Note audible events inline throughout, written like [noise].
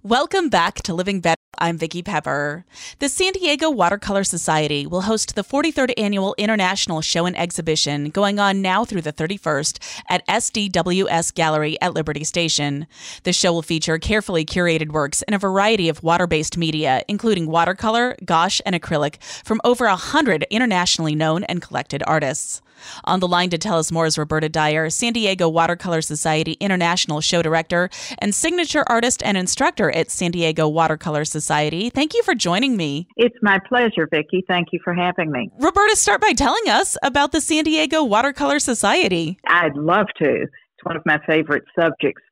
Welcome back to Living Better. I'm Vicki Pepper. The San Diego Watercolor Society will host the 43rd Annual International Show and Exhibition going on now through the 31st at SDWS Gallery at Liberty Station. The show will feature carefully curated works in a variety of water based media, including watercolor, gouache, and acrylic from over a hundred internationally known and collected artists. On the line to tell us more is Roberta Dyer, San Diego Watercolor Society International Show Director and signature artist and instructor at San Diego Watercolor Society. Thank you for joining me. It's my pleasure, Vicki. Thank you for having me. Roberta, start by telling us about the San Diego Watercolor Society. I'd love to. It's one of my favorite subjects.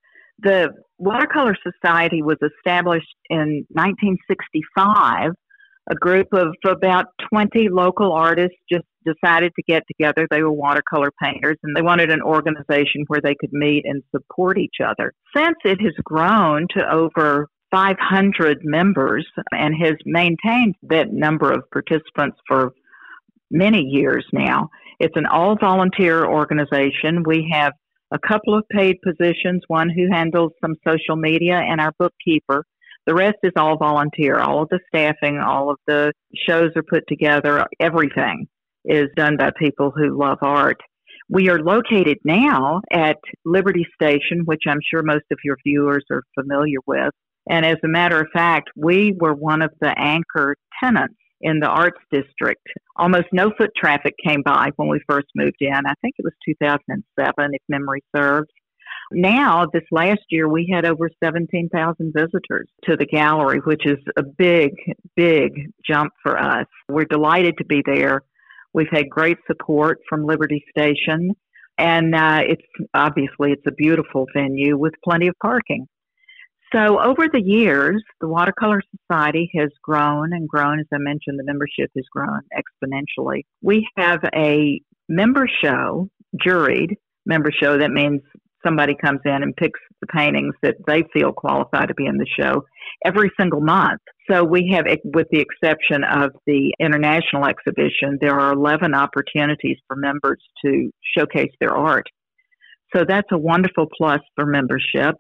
The Watercolor Society was established in 1965. A group of about 20 local artists just decided to get together. They were watercolor painters and they wanted an organization where they could meet and support each other. Since it has grown to over 500 members and has maintained that number of participants for many years now, it's an all volunteer organization. We have a couple of paid positions, one who handles some social media and our bookkeeper. The rest is all volunteer. All of the staffing, all of the shows are put together, everything is done by people who love art. We are located now at Liberty Station, which I'm sure most of your viewers are familiar with. And as a matter of fact, we were one of the anchor tenants in the arts district. Almost no foot traffic came by when we first moved in. I think it was 2007, if memory serves. Now, this last year, we had over 17,000 visitors to the gallery, which is a big, big jump for us. We're delighted to be there. We've had great support from Liberty Station, and uh, it's obviously it's a beautiful venue with plenty of parking. So over the years, the Watercolor Society has grown and grown. As I mentioned, the membership has grown exponentially. We have a member show, juried member show. That means somebody comes in and picks the paintings that they feel qualify to be in the show every single month. So we have, with the exception of the international exhibition, there are 11 opportunities for members to showcase their art. So that's a wonderful plus for membership.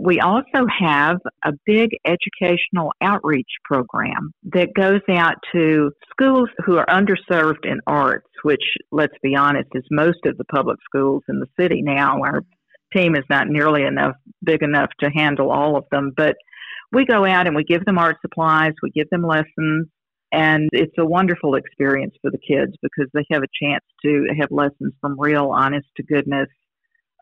We also have a big educational outreach program that goes out to schools who are underserved in arts, which, let's be honest, is most of the public schools in the city now. Our team is not nearly enough big enough to handle all of them, but we go out and we give them art supplies, we give them lessons, and it's a wonderful experience for the kids because they have a chance to have lessons from real, honest to goodness,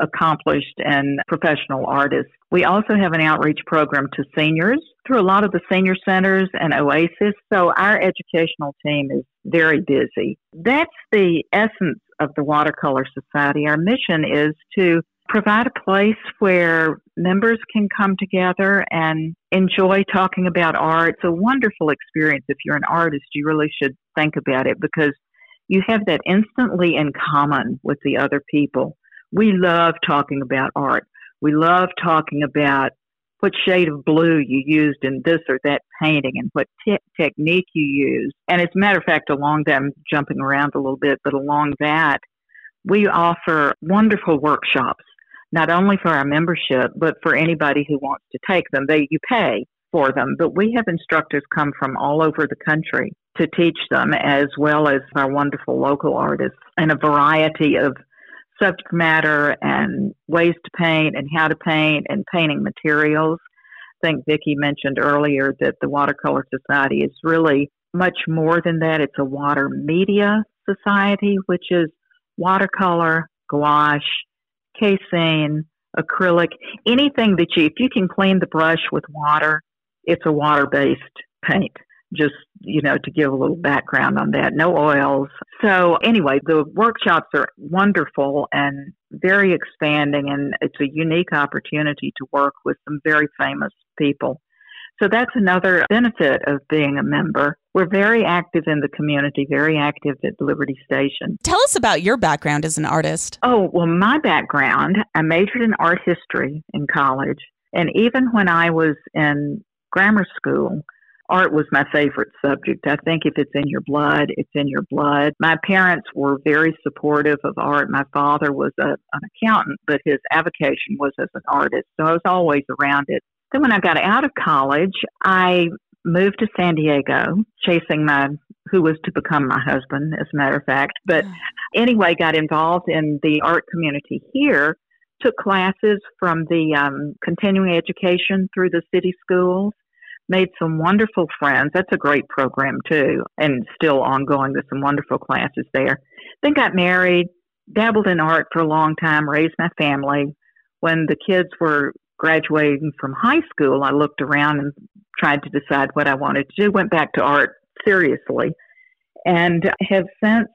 accomplished and professional artists. We also have an outreach program to seniors through a lot of the senior centers and Oasis. So our educational team is very busy. That's the essence of the Watercolor Society. Our mission is to provide a place where members can come together and enjoy talking about art. It's a wonderful experience. If you're an artist, you really should think about it because you have that instantly in common with the other people. We love talking about art. We love talking about what shade of blue you used in this or that painting and what te- technique you used. And as a matter of fact, along that, I'm jumping around a little bit, but along that, we offer wonderful workshops, not only for our membership, but for anybody who wants to take them. They, you pay for them, but we have instructors come from all over the country to teach them, as well as our wonderful local artists and a variety of subject matter and ways to paint and how to paint and painting materials. I think Vicki mentioned earlier that the Watercolor Society is really much more than that. It's a water media society, which is watercolor, gouache, casein, acrylic, anything that you, if you can clean the brush with water, it's a water based paint. Just, you know, to give a little background on that. No oils. So, anyway, the workshops are wonderful and very expanding, and it's a unique opportunity to work with some very famous people. So that's another benefit of being a member. We're very active in the community, very active at the Liberty Station. Tell us about your background as an artist. Oh, well, my background, I majored in art history in college. And even when I was in grammar school, art was my favorite subject. I think if it's in your blood, it's in your blood. My parents were very supportive of art. My father was a, an accountant, but his avocation was as an artist. So I was always around it. Then when I got out of college, I moved to San Diego, chasing my who was to become my husband, as a matter of fact. But anyway, got involved in the art community here. Took classes from the um, continuing education through the city schools. Made some wonderful friends. That's a great program too, and still ongoing. There's some wonderful classes there. Then got married, dabbled in art for a long time, raised my family. When the kids were graduating from high school, I looked around and tried to decide what I wanted to do. Went back to art seriously and have since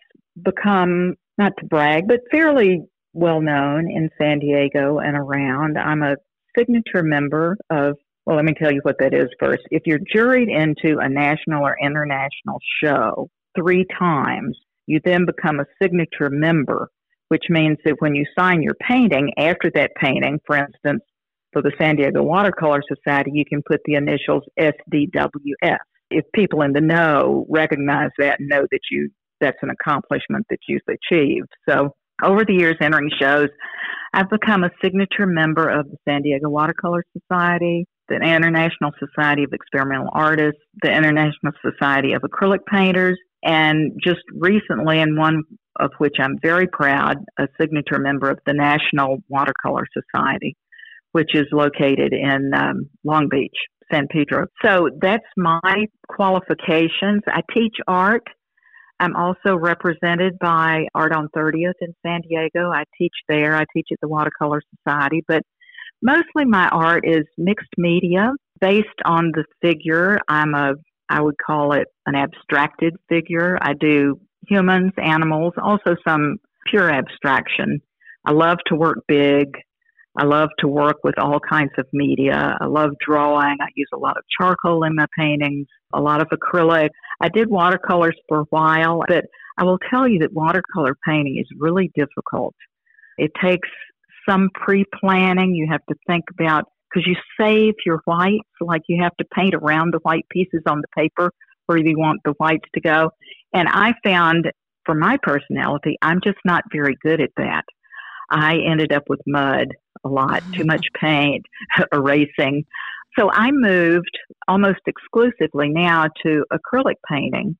become, not to brag, but fairly well known in San Diego and around. I'm a signature member of, well, let me tell you what that is first. If you're juried into a national or international show three times, you then become a signature member, which means that when you sign your painting, after that painting, for instance, for the San Diego Watercolor Society, you can put the initials SDWS. If people in the know recognize that and know that you that's an accomplishment that you've achieved. So over the years entering shows, I've become a signature member of the San Diego Watercolor Society, the International Society of Experimental Artists, the International Society of Acrylic Painters, and just recently, and one of which I'm very proud, a signature member of the National Watercolor Society which is located in um, Long Beach, San Pedro. So that's my qualifications. I teach art. I'm also represented by Art on 30th in San Diego. I teach there. I teach at the Watercolor Society, but mostly my art is mixed media based on the figure. I'm a, I would call it an abstracted figure. I do humans, animals, also some pure abstraction. I love to work big. I love to work with all kinds of media. I love drawing. I use a lot of charcoal in my paintings, a lot of acrylic. I did watercolors for a while, but I will tell you that watercolor painting is really difficult. It takes some pre planning. You have to think about, because you save your whites, like you have to paint around the white pieces on the paper where you want the whites to go. And I found for my personality, I'm just not very good at that. I ended up with mud a lot, too much paint, [laughs] erasing. So I moved almost exclusively now to acrylic painting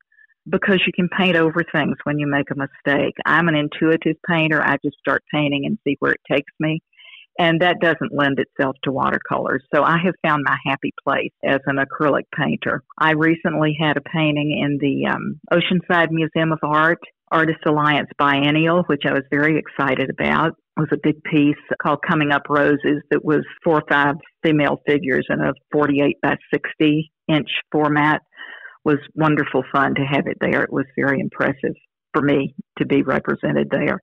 because you can paint over things when you make a mistake. I'm an intuitive painter. I just start painting and see where it takes me. And that doesn't lend itself to watercolors. So I have found my happy place as an acrylic painter. I recently had a painting in the um, Oceanside Museum of Art Artist Alliance Biennial, which I was very excited about. Was a big piece called Coming Up Roses that was four or five female figures in a 48 by 60 inch format. Was wonderful fun to have it there. It was very impressive for me to be represented there.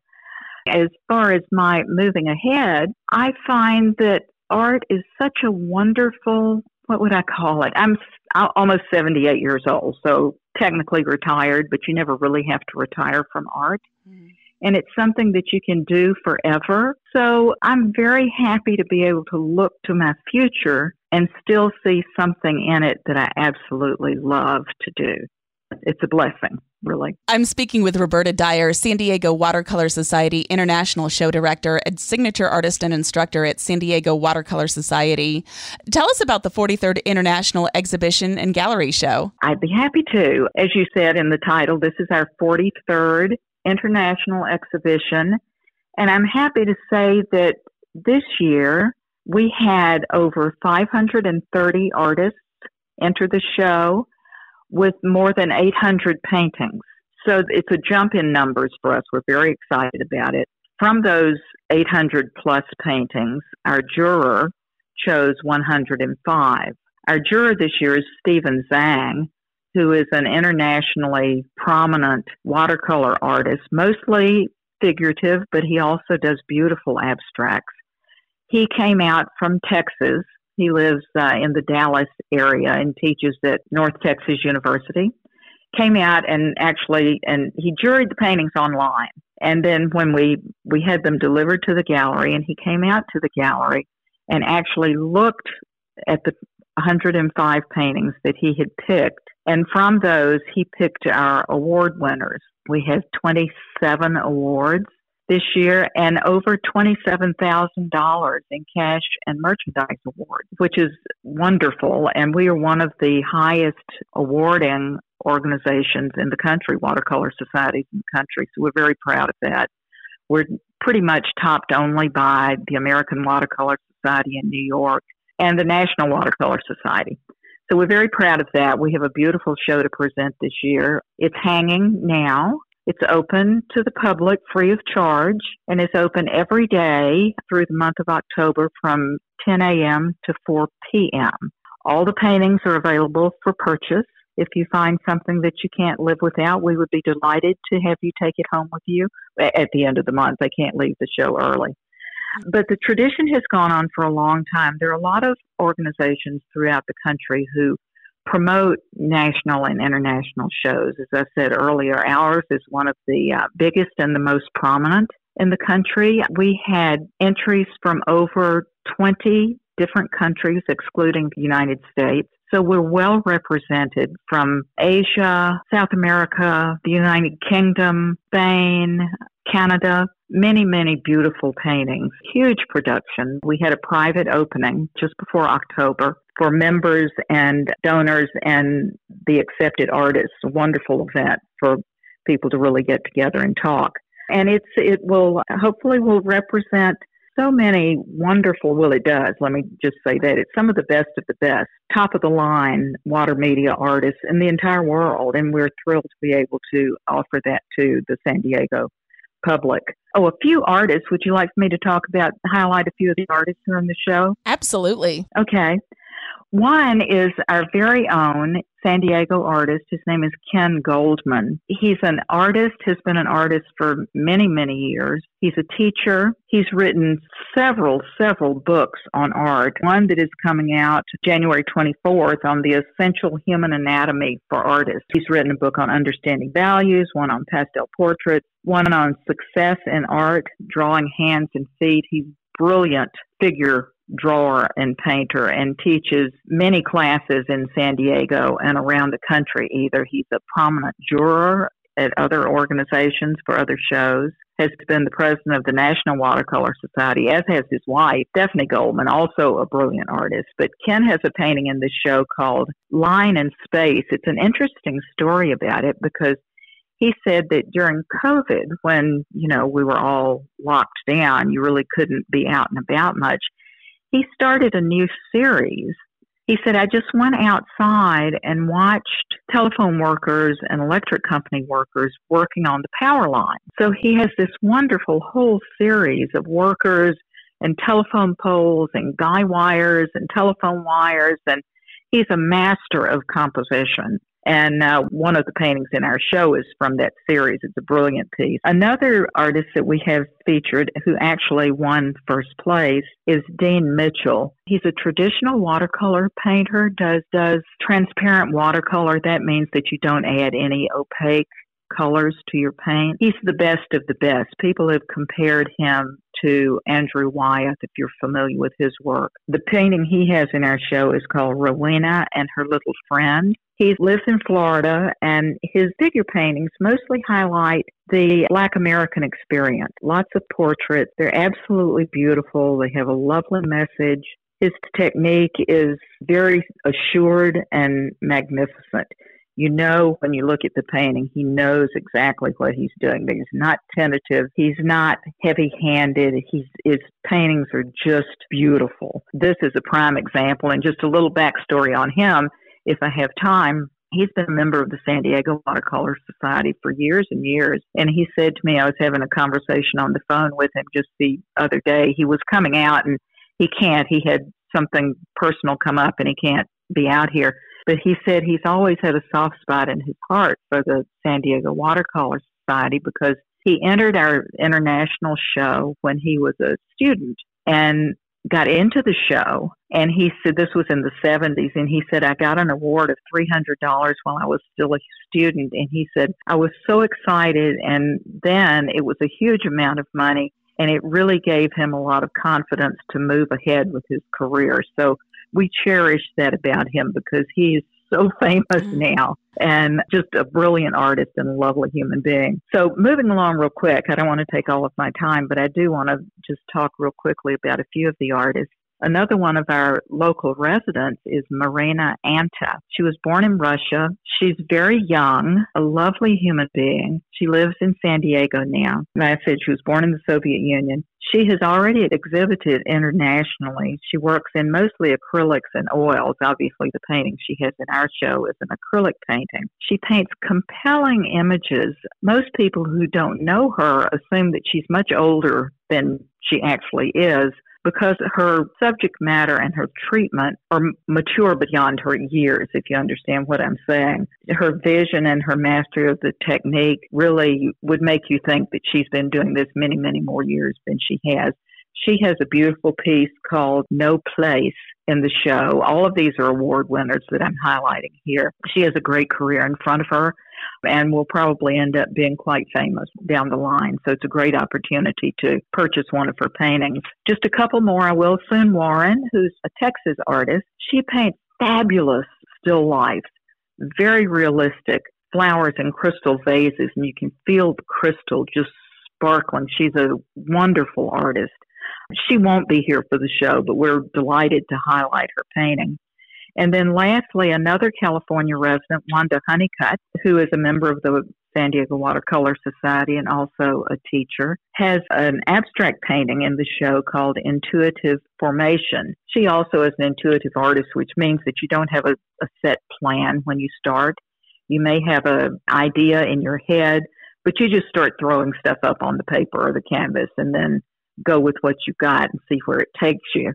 As far as my moving ahead, I find that art is such a wonderful, what would I call it? I'm almost 78 years old, so technically retired, but you never really have to retire from art. Mm-hmm. And it's something that you can do forever. So I'm very happy to be able to look to my future and still see something in it that I absolutely love to do. It's a blessing really. I'm speaking with Roberta Dyer, San Diego Watercolor Society International Show Director and signature artist and instructor at San Diego Watercolor Society. Tell us about the 43rd International Exhibition and Gallery Show. I'd be happy to. As you said in the title, this is our 43rd International Exhibition. And I'm happy to say that this year, we had over 530 artists enter the show with more than 800 paintings. So it's a jump in numbers for us. We're very excited about it. From those 800 plus paintings, our juror chose 105. Our juror this year is Stephen Zhang, who is an internationally prominent watercolor artist, mostly figurative, but he also does beautiful abstracts. He came out from Texas. He lives uh, in the Dallas area and teaches at North Texas University. Came out and actually, and he juried the paintings online. And then when we we had them delivered to the gallery, and he came out to the gallery and actually looked at the 105 paintings that he had picked. And from those, he picked our award winners. We have 27 awards this year and over $27,000 in cash and merchandise awards, which is wonderful. And we are one of the highest awarding organizations in the country, watercolor societies in the country. So we're very proud of that. We're pretty much topped only by the American Watercolor Society in New York and the National Watercolor Society. So we're very proud of that. We have a beautiful show to present this year. It's hanging now. It's open to the public free of charge and it's open every day through the month of October from 10 a.m. to 4 p.m. All the paintings are available for purchase. If you find something that you can't live without, we would be delighted to have you take it home with you at the end of the month. They can't leave the show early. But the tradition has gone on for a long time. There are a lot of organizations throughout the country who promote national and international shows. As I said earlier, ours is one of the uh, biggest and the most prominent in the country. We had entries from over 20 different countries, excluding the United States. So we're well represented from Asia, South America, the United Kingdom, Spain, Canada, many, many beautiful paintings, huge production. We had a private opening just before October for members and donors and the accepted artists. A wonderful event for people to really get together and talk. And it's it will hopefully will represent so many wonderful well it does let me just say that it's some of the best of the best top of the line water media artists in the entire world and we're thrilled to be able to offer that to the san diego public. Oh, a few artists. Would you like me to talk about, highlight a few of the artists who are in the show? Absolutely. Okay. One is our very own San Diego artist. His name is Ken Goldman. He's an artist, has been an artist for many, many years. He's a teacher. He's written several, several books on art. One that is coming out January 24th on the essential human anatomy for artists. He's written a book on understanding values, one on pastel portraits, one on success in art, drawing hands and feet. He's brilliant figure drawer and painter and teaches many classes in San Diego and around the country. Either he's a prominent juror at other organizations for other shows, has been the president of the National Watercolor Society, as has his wife, Stephanie Goldman, also a brilliant artist. But Ken has a painting in this show called Line and Space. It's an interesting story about it because he said that during COVID, when, you know, we were all locked down, you really couldn't be out and about much he started a new series. He said, I just went outside and watched telephone workers and electric company workers working on the power line. So he has this wonderful whole series of workers and telephone poles and guy wires and telephone wires. And he's a master of composition. And uh, one of the paintings in our show is from that series. It's a brilliant piece. Another artist that we have featured who actually won first place is Dean Mitchell. He's a traditional watercolor painter, does does transparent watercolor. That means that you don't add any opaque colors to your paint. He's the best of the best. People have compared him to Andrew Wyeth, if you're familiar with his work. The painting he has in our show is called Rowena and Her Little Friend. He lives in Florida, and his figure paintings mostly highlight the Black American experience. Lots of portraits. They're absolutely beautiful. They have a lovely message. His technique is very assured and magnificent You know, when you look at the painting, he knows exactly what he's doing. He's not tentative. He's not heavy handed. His paintings are just beautiful. This is a prime example. And just a little backstory on him, if I have time. He's been a member of the San Diego Watercolor Society for years and years. And he said to me, I was having a conversation on the phone with him just the other day. He was coming out and he can't. He had something personal come up and he can't be out here. But he said he's always had a soft spot in his heart for the San Diego Watercolor Society because he entered our international show when he was a student and got into the show. And he said this was in the 70s. And he said, I got an award of $300 while I was still a student. And he said, I was so excited. And then it was a huge amount of money. And it really gave him a lot of confidence to move ahead with his career. So we cherish that about him because he is so [laughs] famous mm. now and just a brilliant artist and a lovely human being. So, moving along real quick, I don't want to take all of my time, but I do want to just talk real quickly about a few of the artists Another one of our local residents is Marina Anta. She was born in Russia. She's very young, a lovely human being. She lives in San Diego now. Like I said, she was born in the Soviet Union. She has already exhibited internationally. She works in mostly acrylics and oils. Obviously, the painting she has in our show is an acrylic painting. She paints compelling images. Most people who don't know her assume that she's much older than she actually is because her subject matter and her treatment are mature beyond her years, if you understand what I'm saying. Her vision and her mastery of the technique really would make you think that she's been doing this many, many more years than she has. She has a beautiful piece called No Place in the show. All of these are award winners that I'm highlighting here. She has a great career in front of her and will probably end up being quite famous down the line. So it's a great opportunity to purchase one of her paintings. Just a couple more. I will Soon Warren, who's a Texas artist. She paints fabulous still lifes, very realistic flowers in crystal vases, and you can feel the crystal just sparkling. She's a wonderful artist. She won't be here for the show, but we're delighted to highlight her painting. And then lastly, another California resident, Wanda Honeycutt, who is a member of the San Diego Watercolor Society and also a teacher, has an abstract painting in the show called Intuitive Formation. She also is an intuitive artist, which means that you don't have a, a set plan when you start. You may have an idea in your head, but you just start throwing stuff up on the paper or the canvas and then go with what you got and see where it takes you.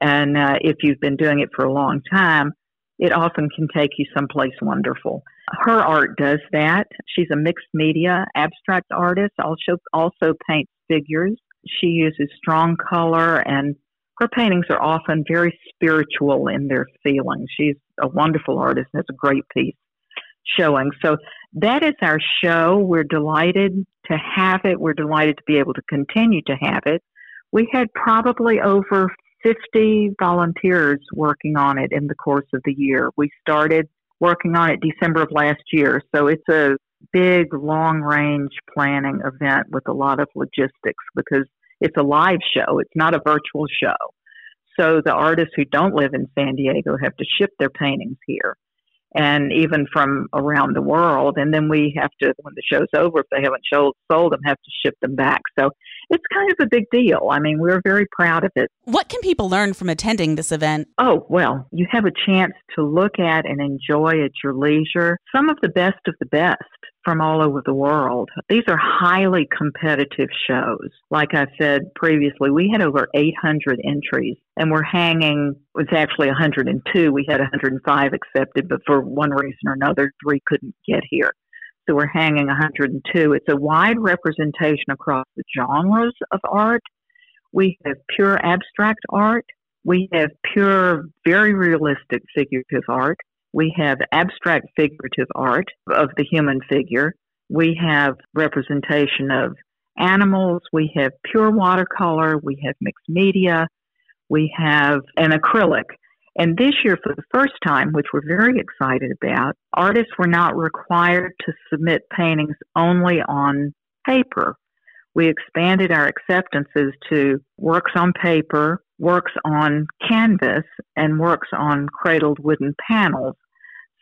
And uh, if you've been doing it for a long time, it often can take you someplace wonderful. Her art does that. She's a mixed media abstract artist, also, also paints figures. She uses strong color, and her paintings are often very spiritual in their feeling. She's a wonderful artist and has a great piece showing. So that is our show. We're delighted to have it. We're delighted to be able to continue to have it. We had probably over 50 volunteers working on it in the course of the year. We started working on it December of last year, so it's a big long range planning event with a lot of logistics because it's a live show, it's not a virtual show. So the artists who don't live in San Diego have to ship their paintings here and even from around the world. And then we have to, when the show's over, if they haven't sold, sold them, have to ship them back. So it's kind of a big deal. I mean, we're very proud of it. What can people learn from attending this event? Oh, well, you have a chance to look at and enjoy at your leisure some of the best of the best from all over the world. These are highly competitive shows. Like I said previously, we had over 800 entries and we're hanging, it's actually 102. We had 105 accepted, but for one reason or another, three couldn't get here. So we're hanging 102. It's a wide representation across the genres of art. We have pure abstract art. We have pure, very realistic figurative art. We have abstract figurative art of the human figure. We have representation of animals. We have pure watercolor. We have mixed media. We have an acrylic. And this year, for the first time, which we're very excited about, artists were not required to submit paintings only on paper. We expanded our acceptances to works on paper, works on canvas, and works on cradled wooden panels.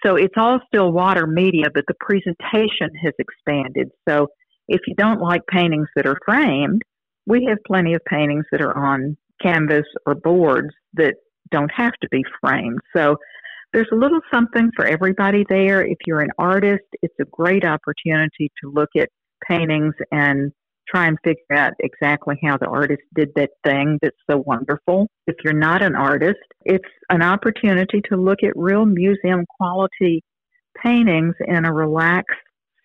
So it's all still water media, but the presentation has expanded. So if you don't like paintings that are framed, we have plenty of paintings that are on canvas or boards that don't have to be framed. So there's a little something for everybody there. If you're an artist, it's a great opportunity to look at paintings and try and figure out exactly how the artist did that thing that's so wonderful. If you're not an artist, it's an opportunity to look at real museum quality paintings in a relaxed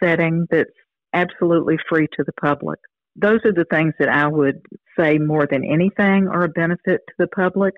setting that's absolutely free to the public. Those are the things that I would say more than anything are a benefit to the public.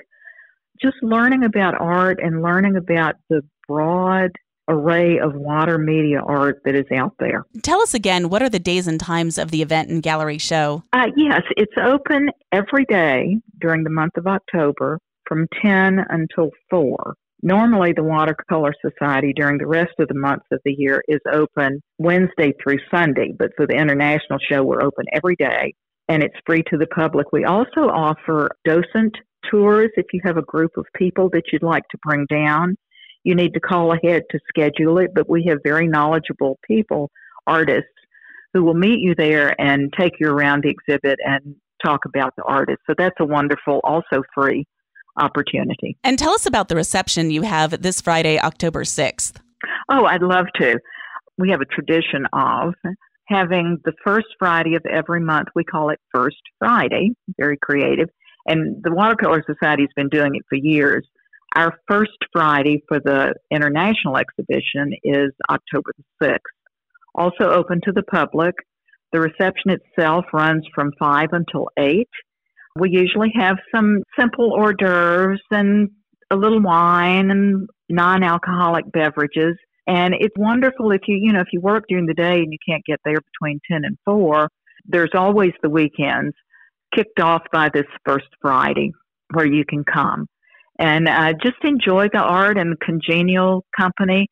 Just learning about art and learning about the broad array of water media art that is out there. Tell us again, what are the days and times of the event and gallery show? Uh, yes, it's open every day during the month of October from 10 until 4. Normally, the Watercolor Society during the rest of the months of the year is open Wednesday through Sunday, but for the International Show, we're open every day and it's free to the public. We also offer docent tours if you have a group of people that you'd like to bring down you need to call ahead to schedule it, but we have very knowledgeable people, artists, who will meet you there and take you around the exhibit and talk about the artist. So that's a wonderful, also free opportunity. And tell us about the reception you have this Friday, October 6th. Oh, I'd love to. We have a tradition of having the first Friday of every month. We call it First Friday, very creative. And the Watercolor Society has been doing it for years. Our first Friday for the international exhibition is October the 6th. Also open to the public. The reception itself runs from 5 until 8. We usually have some simple hors d'oeuvres and a little wine and non alcoholic beverages. And it's wonderful if you, you know, if you work during the day and you can't get there between 10 and 4, there's always the weekends kicked off by this first Friday where you can come and uh, just enjoy the art and congenial company.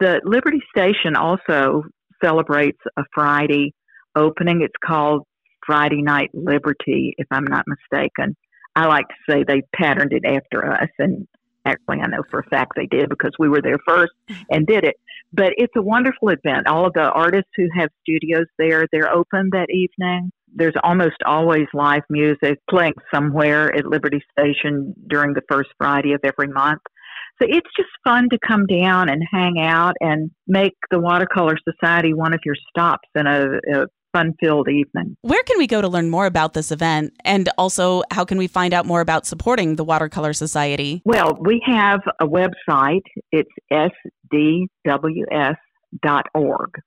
The Liberty Station also celebrates a Friday opening. It's called Friday Night Liberty, if I'm not mistaken. I like to say they patterned it after us, and actually, I know for a fact they did because we were there first and did it. But it's a wonderful event. All of the artists who have studios there, they're open that evening there's almost always live music playing somewhere at Liberty Station during the first Friday of every month. So it's just fun to come down and hang out and make the Watercolor Society one of your stops in a, a fun filled evening. Where can we go to learn more about this event? And also, how can we find out more about supporting the Watercolor Society? Well, we have a website. It's sdws.org.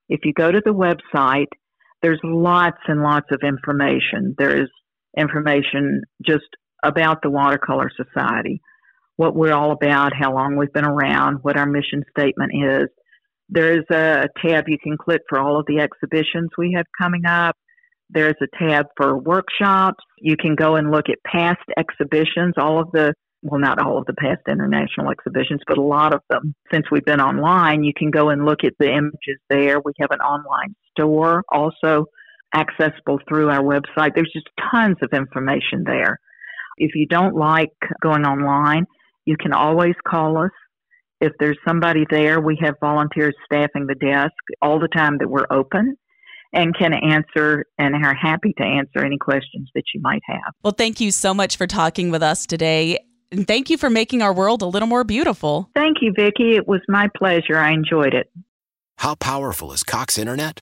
If you go to the website, there's lots and lots of information. There's information just about the Watercolor Society, what we're all about, how long we've been around, what our mission statement is. There's a tab you can click for all of the exhibitions we have coming up. There's a tab for workshops. You can go and look at past exhibitions, all of the well, not all of the past international exhibitions, but a lot of them. Since we've been online, you can go and look at the images there. We have an online store also accessible through our website. There's just tons of information there. If you don't like going online, you can always call us. If there's somebody there, we have volunteers staffing the desk all the time that we're open and can answer and are happy to answer any questions that you might have. Well, thank you so much for talking with us today. And thank you for making our world a little more beautiful. Thank you, Vicki. It was my pleasure. I enjoyed it. How powerful is Cox Internet?